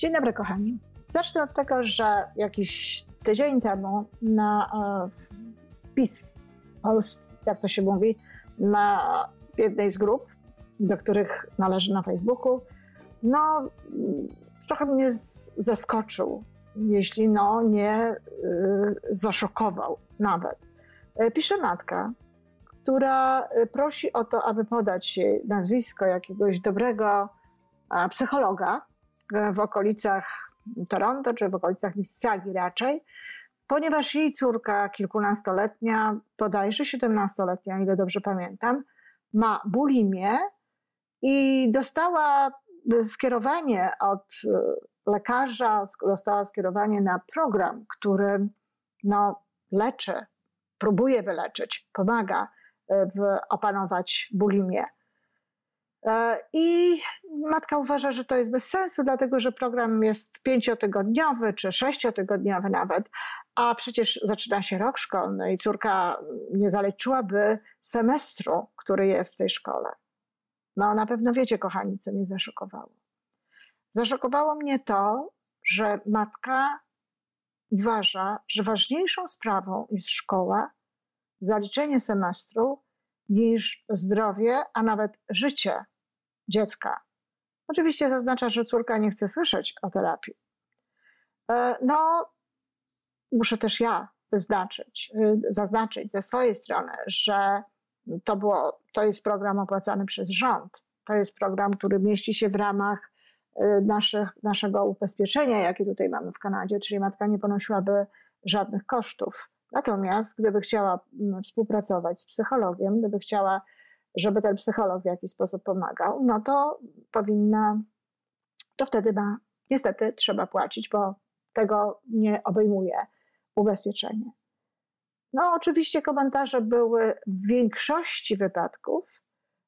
Dzień dobry, kochani. Zacznę od tego, że jakiś tydzień temu na e, wpis, post, jak to się mówi, na jednej z grup, do których należy na Facebooku, no trochę mnie zaskoczył, jeśli no nie y, zaszokował nawet. E, pisze matka, która prosi o to, aby podać jej nazwisko jakiegoś dobrego psychologa, w okolicach Toronto, czy w okolicach Mississauga raczej, ponieważ jej córka kilkunastoletnia, bodajże siedemnastoletnia, ile dobrze pamiętam, ma bulimię i dostała skierowanie od e, lekarza, dostała skierowanie na program, który no, leczy, próbuje wyleczyć, pomaga e, w opanować bulimię. E, I matka uważa, że to jest bez sensu, dlatego że program jest pięciotygodniowy czy sześciotygodniowy nawet, a przecież zaczyna się rok szkolny i córka nie zaleczyłaby semestru, który jest w tej szkole. No na pewno wiecie, kochani, co mnie zaszokowało. Zaszokowało mnie to, że matka uważa, że ważniejszą sprawą jest szkoła, zaliczenie semestru, niż zdrowie, a nawet życie dziecka. Oczywiście zaznacza, że córka nie chce słyszeć o terapii. E, no, muszę też ja wyznaczyć, y, zaznaczyć ze swojej strony, że to, było, to jest program opłacany przez rząd. To jest program, który mieści się w ramach y, naszych, naszego ubezpieczenia, jakie tutaj mamy w Kanadzie, czyli matka nie ponosiłaby żadnych kosztów. Natomiast gdyby chciała mm, współpracować z psychologiem, gdyby chciała żeby ten psycholog w jakiś sposób pomagał, no to powinna, to wtedy ma, niestety trzeba płacić, bo tego nie obejmuje ubezpieczenie. No, oczywiście komentarze były w większości wypadków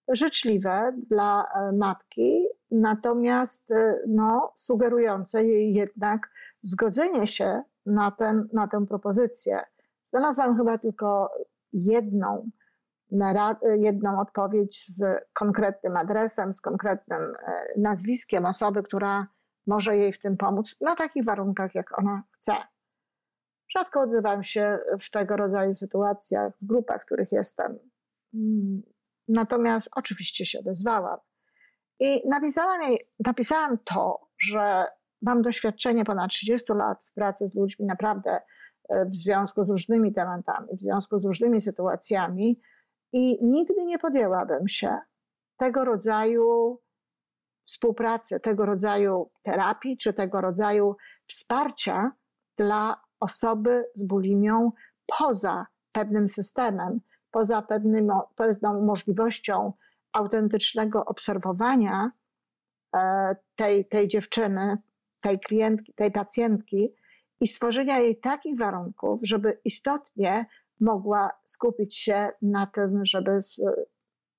życzliwe dla e, matki, natomiast e, no, sugerujące jej jednak zgodzenie się na, ten, na tę propozycję. Znalazłam chyba tylko jedną jedną odpowiedź z konkretnym adresem, z konkretnym e, nazwiskiem osoby, która może jej w tym pomóc na takich warunkach, jak ona chce. Rzadko odzywam się w tego rodzaju sytuacjach, w grupach, w których jestem. Mm, natomiast oczywiście się odezwałam. I napisałam, jej, napisałam to, że mam doświadczenie ponad 30 lat w pracy z ludźmi, naprawdę e, w związku z różnymi tematami, w związku z różnymi sytuacjami, i nigdy nie podjęłabym się tego rodzaju współpracy, tego rodzaju terapii, czy tego rodzaju wsparcia dla osoby z bulimią poza pewnym systemem, poza pewnym, pewną możliwością autentycznego obserwowania e, tej, tej dziewczyny, tej klientki, tej pacjentki i stworzenia jej takich warunków, żeby istotnie mogła skupić się na tym, żeby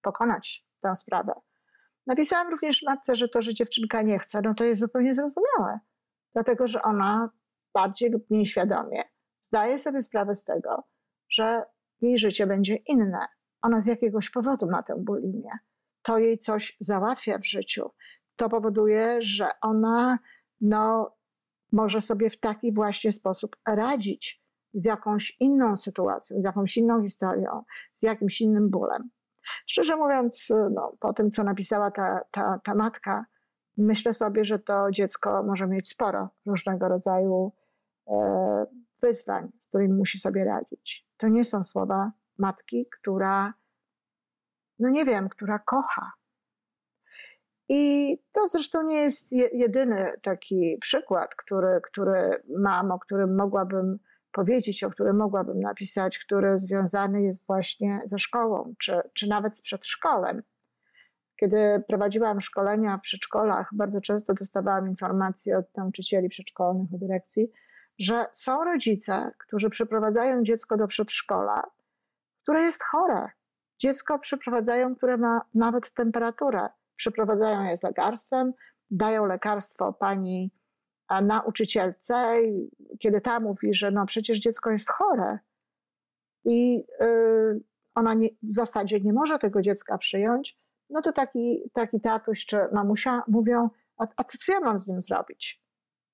pokonać tę sprawę. Napisałam również matce, że to, że dziewczynka nie chce, no to jest zupełnie zrozumiałe, dlatego że ona bardziej lub mniej świadomie zdaje sobie sprawę z tego, że jej życie będzie inne. Ona z jakiegoś powodu ma tę bulimię. To jej coś załatwia w życiu. To powoduje, że ona no, może sobie w taki właśnie sposób radzić z jakąś inną sytuacją, z jakąś inną historią, z jakimś innym bólem. Szczerze mówiąc, no, po tym, co napisała ta, ta, ta matka, myślę sobie, że to dziecko może mieć sporo różnego rodzaju e, wyzwań, z którymi musi sobie radzić. To nie są słowa matki, która, no nie wiem, która kocha. I to zresztą nie jest jedyny taki przykład, który, który mam, o którym mogłabym powiedzieć, o którym mogłabym napisać, który związany jest właśnie ze szkołą, czy, czy nawet z przedszkolem. Kiedy prowadziłam szkolenia w przedszkolach, bardzo często dostawałam informacje od nauczycieli przedszkolnych, od dyrekcji, że są rodzice, którzy przyprowadzają dziecko do przedszkola, które jest chore. Dziecko przyprowadzają, które ma nawet temperaturę. Przyprowadzają je z lekarstwem, dają lekarstwo pani nauczycielce, kiedy ta mówi, że no przecież dziecko jest chore i y, ona nie, w zasadzie nie może tego dziecka przyjąć, no to taki, taki tatuś czy mamusia mówią, a, a co ja mam z nim zrobić?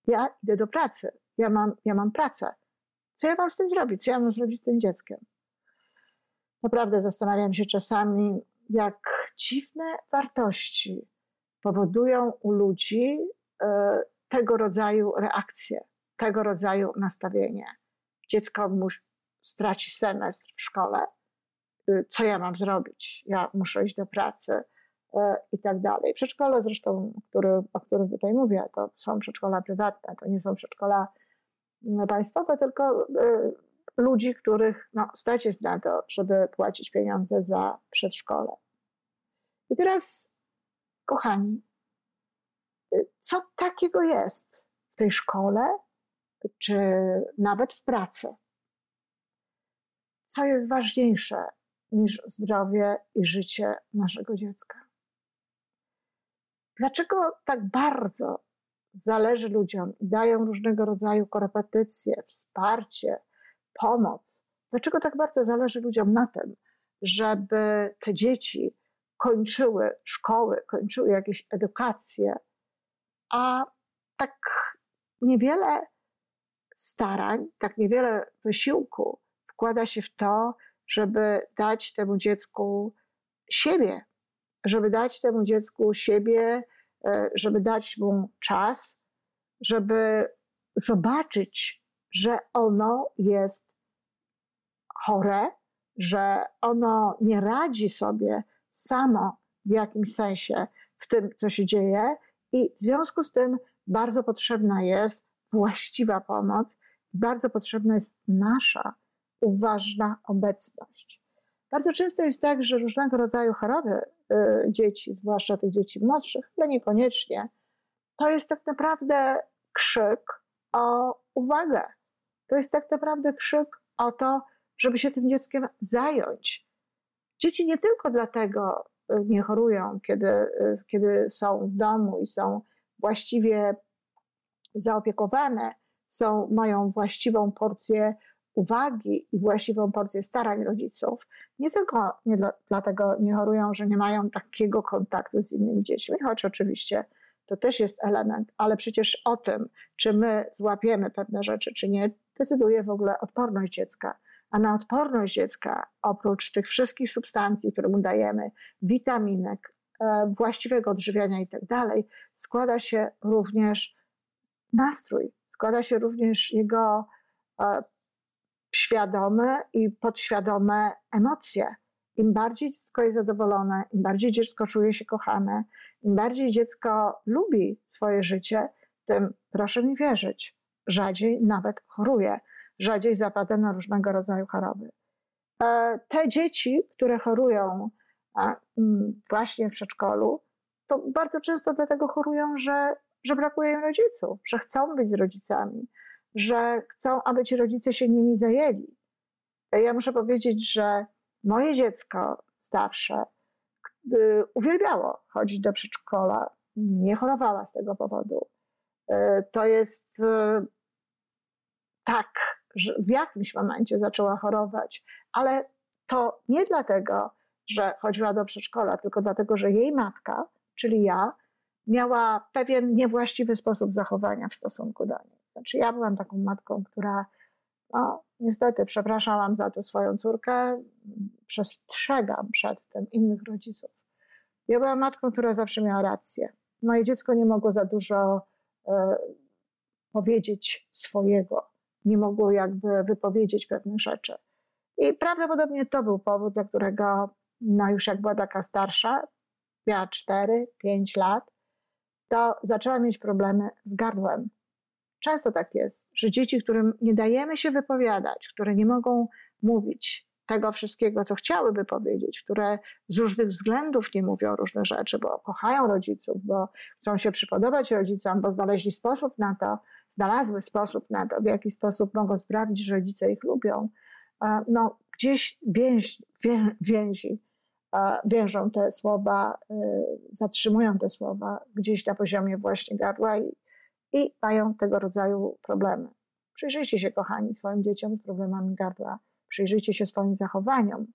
ja idę do pracy, ja mam, ja mam pracę. Co ja mam z tym zrobić? Co ja mam zrobić z tym dzieckiem? Naprawdę zastanawiam się czasami, jak dziwne wartości powodują u ludzi e, tego rodzaju reakcje, tego rodzaju nastawienie. Dziecko mu straci semestr w szkole, y, co ja mam zrobić? Ja muszę iść do pracy e, i tak dalej. Przedszkole zresztą, który, o których tutaj mówię, to są przedszkola prywatne, to nie są przedszkola mm, państwowe, tylko y, ludzi, których no, stać jest na to, żeby płacić pieniądze za przedszkole. I teraz, kochani, y, co takiego jest w tej szkole, czy nawet w pracy? Co jest ważniejsze niż zdrowie i życie naszego dziecka? Dlaczego tak bardzo zależy ludziom i dają różnego rodzaju korepetycje, wsparcie, pomoc? Dlaczego tak bardzo zależy ludziom na tym, żeby te dzieci kończyły szkoły, kończyły jakieś edukacje, a tak niewiele starań, tak niewiele wysiłku wkłada się w to, żeby dać temu dziecku siebie, żeby dać temu dziecku siebie, e, żeby dać mu czas, żeby zobaczyć, że ono jest chore, że ono nie radzi sobie samo w jakimś sensie w tym, co się dzieje, i w związku z tym bardzo potrzebna jest właściwa pomoc, bardzo potrzebna jest nasza uważna obecność. Bardzo często jest tak, że różnego rodzaju choroby y, dzieci, zwłaszcza tych dzieci młodszych, ale niekoniecznie, to jest tak naprawdę krzyk o uwagę. To jest tak naprawdę krzyk o to, żeby się tym dzieckiem zająć. Dzieci nie tylko dlatego nie chorują, kiedy, y, kiedy są w domu i są właściwie zaopiekowane, są, mają właściwą porcję uwagi i właściwą porcję starań rodziców, nie tylko nie dla, dlatego nie chorują, że nie mają takiego kontaktu z innymi dziećmi, choć oczywiście to też jest element, ale przecież o tym, czy my złapiemy pewne rzeczy, czy nie, decyduje w ogóle odporność dziecka. A na odporność dziecka, oprócz tych wszystkich substancji, które mu dajemy, witaminek, e, właściwego odżywiania i tak dalej, składa się również nastrój, składa się również jego e, świadome i podświadome emocje. Im bardziej dziecko jest zadowolone, im bardziej dziecko czuje się kochane, im bardziej dziecko lubi swoje życie, tym proszę mi wierzyć, rzadziej nawet choruje, rzadziej zapada na różnego rodzaju choroby. E, te dzieci, które chorują mm, właśnie w przedszkolu, to bardzo często dlatego chorują, że, że brakuje im rodziców, że chcą być z rodzicami, że chcą, aby ci rodzice się nimi zajęli. Ja muszę powiedzieć, że moje dziecko starsze uwielbiało chodzić do przedszkola, nie chorowała z tego powodu. E, to jest e, tak, w jakimś momencie zaczęła chorować, ale to nie dlatego, że chodziła do przedszkola, tylko dlatego, że jej matka, czyli ja, miała pewien niewłaściwy sposób zachowania w stosunku do niej. Znaczy, ja byłam taką matką, która, no, niestety, przepraszałam za to swoją córkę, przestrzegam przed tym innych rodziców. Ja byłam matką, która zawsze miała rację. Moje dziecko nie mogło za dużo e, powiedzieć swojego, nie mogło jakby wypowiedzieć pewnych rzeczy. I prawdopodobnie to był powód, dla którego, no już jak była taka starsza, miała 4-5 lat, to zaczęła mieć problemy z gardłem. Często tak jest, że dzieci, którym nie dajemy się wypowiadać, które nie mogą mówić tego wszystkiego, co chciałyby powiedzieć, które z różnych względów nie mówią różne rzeczy, bo kochają rodziców, bo chcą się przypodobać rodzicom, bo znaleźli sposób na to, znalazły sposób na to, w jaki sposób mogą sprawdzić, że rodzice ich lubią. No, gdzieś więź, wię, więzi wiążą te słowa, y, zatrzymują te słowa gdzieś na poziomie właśnie gardła i i mają tego rodzaju problemy. Przyjrzyjcie się, kochani, swoim dzieciom z problemami gardła. Przyjrzyjcie się swoim zachowaniom,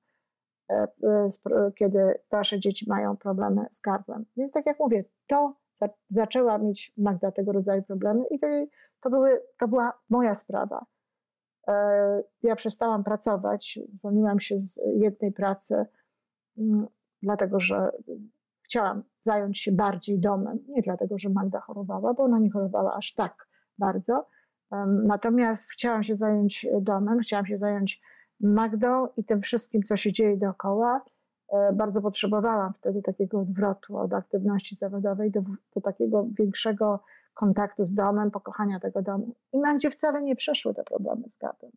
e, e, kiedy wasze dzieci mają problemy z gardłem. Więc tak jak mówię, to zaczęła mieć Magda tego rodzaju problemy i to to, były, to była moja sprawa. E, ja przestałam pracować, zwolniłam się z jednej pracy, mm, dlatego że chciałam zająć się bardziej domem. Nie dlatego, że Magda chorowała, bo ona nie chorowała aż tak bardzo. Natomiast chciałam się zająć domem, chciałam się zająć Magdą i tym wszystkim, co się dzieje dookoła. E, bardzo potrzebowałam wtedy takiego odwrotu od aktywności zawodowej do, do takiego większego kontaktu z domem, pokochania tego domu. I Magdzie wcale nie przeszły te problemy z gadem.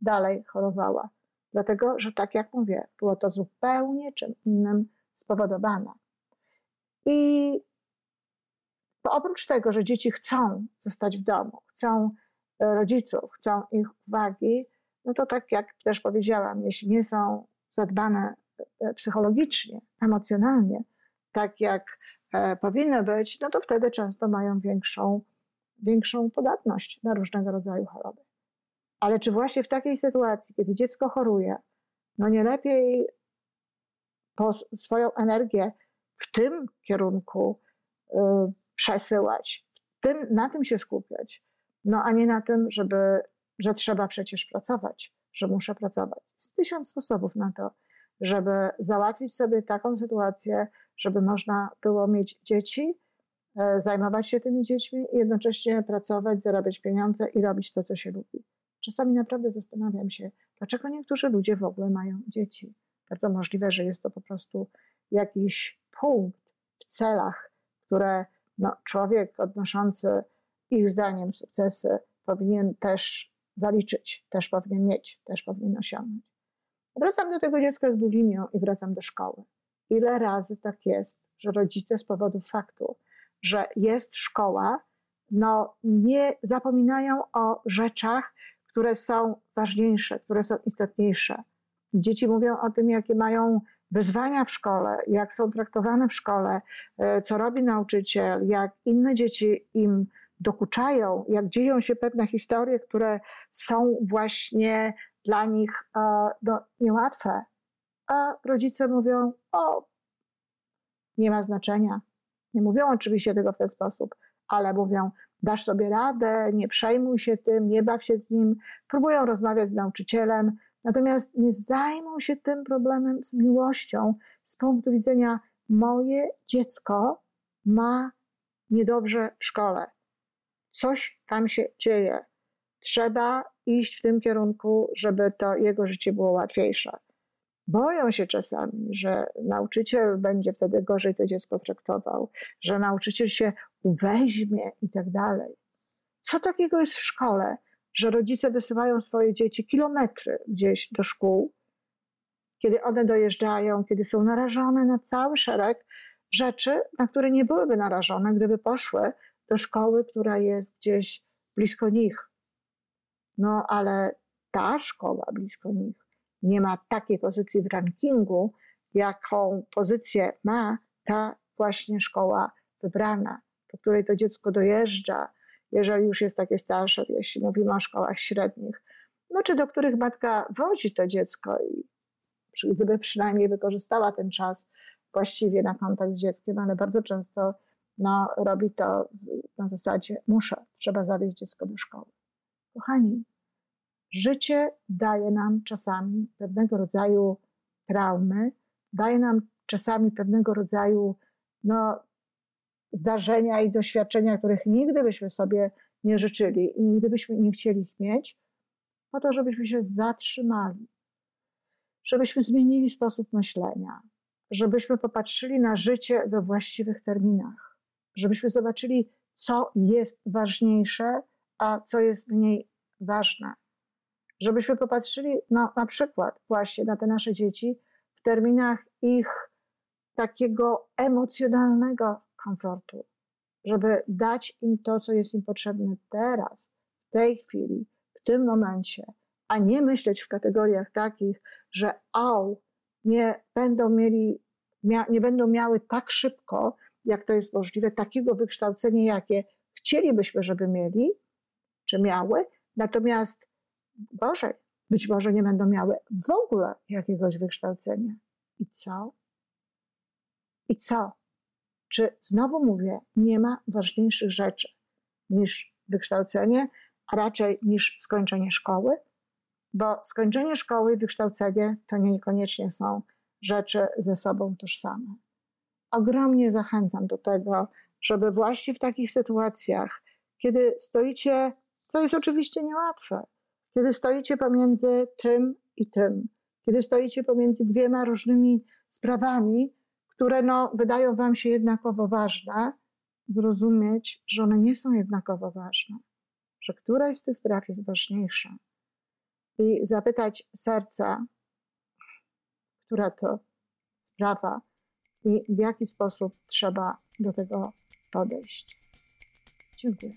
Dalej chorowała. Dlatego, że tak jak mówię, było to zupełnie czym innym spowodowane. I oprócz tego, że dzieci chcą zostać w domu, chcą e, rodziców, chcą ich uwagi, no to tak jak też powiedziałam, jeśli nie są zadbane e, psychologicznie, emocjonalnie, tak jak e, powinny być, no to wtedy często mają większą, większą podatność na różnego rodzaju choroby. Ale czy właśnie w takiej sytuacji, kiedy dziecko choruje, no nie lepiej swoją energię w tym kierunku y, przesyłać, tym, na tym się skupiać, no a nie na tym, żeby, że trzeba przecież pracować, że muszę pracować. Jest tysiąc sposobów na to, żeby załatwić sobie taką sytuację, żeby można było mieć dzieci, e, zajmować się tymi dziećmi i jednocześnie pracować, zarabiać pieniądze i robić to, co się lubi. Czasami naprawdę zastanawiam się, dlaczego niektórzy ludzie w ogóle mają dzieci. Bardzo możliwe, że jest to po prostu jakiś punkt w celach, które no, człowiek odnoszący ich zdaniem sukcesy powinien też zaliczyć, też powinien mieć, też powinien osiągnąć. Wracam do tego dziecka z bulimią i wracam do szkoły. Ile razy tak jest, że rodzice z powodu faktu, że jest szkoła, no nie zapominają o rzeczach, które są ważniejsze, które są istotniejsze. Dzieci mówią o tym, jakie mają wyzwania w szkole, jak są traktowane w szkole, e, co robi nauczyciel, jak inne dzieci im dokuczają, jak dzieją się pewne historie, które są właśnie dla nich e, niełatwe. A rodzice mówią: O, nie ma znaczenia. Nie mówią oczywiście tego w ten sposób, ale mówią: Dasz sobie radę, nie przejmuj się tym, nie baw się z nim. Próbują rozmawiać z nauczycielem, Natomiast nie zajmą się tym problemem z miłością z punktu widzenia moje dziecko ma niedobrze w szkole. Coś tam się dzieje. Trzeba iść w tym kierunku, żeby to jego życie było łatwiejsze. Boją się czasami, że nauczyciel będzie wtedy gorzej to dziecko traktował, że nauczyciel się uweźmie i tak dalej. Co takiego jest w szkole? że rodzice wysyłają swoje dzieci kilometry gdzieś do szkół, kiedy one dojeżdżają, kiedy są narażone na cały szereg rzeczy, na które nie byłyby narażone, gdyby poszły do szkoły, która jest gdzieś blisko nich. No ale ta szkoła blisko nich nie ma takiej pozycji w rankingu, jaką pozycję ma ta właśnie szkoła wybrana, do której to dziecko dojeżdża, jeżeli już jest takie starsze, jeśli mówimy o szkołach średnich, no czy do których matka wozi to dziecko i gdyby przynajmniej wykorzystała ten czas właściwie na kontakt z dzieckiem, ale bardzo często no, robi to na zasadzie muszę, trzeba zawieźć dziecko do szkoły. Kochani, życie daje nam czasami pewnego rodzaju traumy, daje nam czasami pewnego rodzaju no, zdarzenia i doświadczenia, których nigdy byśmy sobie nie życzyli i nigdy byśmy nie chcieli ich mieć, po to, żebyśmy się zatrzymali, żebyśmy zmienili sposób myślenia, żebyśmy popatrzyli na życie we właściwych terminach, żebyśmy zobaczyli, co jest ważniejsze, a co jest mniej ważne. Żebyśmy popatrzyli no, na przykład właśnie na te nasze dzieci w terminach ich takiego emocjonalnego komfortu, żeby dać im to, co jest im potrzebne teraz, w tej chwili, w tym momencie, a nie myśleć w kategoriach takich, że au, nie będą mieli, nie będą miały tak szybko, jak to jest możliwe, takiego wykształcenia, jakie chcielibyśmy, żeby mieli, czy miały, natomiast gorzej, być może nie będą miały w ogóle jakiegoś wykształcenia. I co? I co? Czy znowu mówię, nie ma ważniejszych rzeczy niż wykształcenie, a raczej niż skończenie szkoły, bo skończenie szkoły i wykształcenie to niekoniecznie są rzeczy ze sobą tożsame. Ogromnie zachęcam do tego, żeby właśnie w takich sytuacjach, kiedy stoicie, co jest oczywiście niełatwe, kiedy stoicie pomiędzy tym i tym, kiedy stoicie pomiędzy dwiema różnymi sprawami, które no, wydają Wam się jednakowo ważne, zrozumieć, że one nie są jednakowo ważne, że któraś z tych spraw jest ważniejsza. I zapytać serca, która to sprawa i w jaki sposób trzeba do tego podejść. Dziękuję.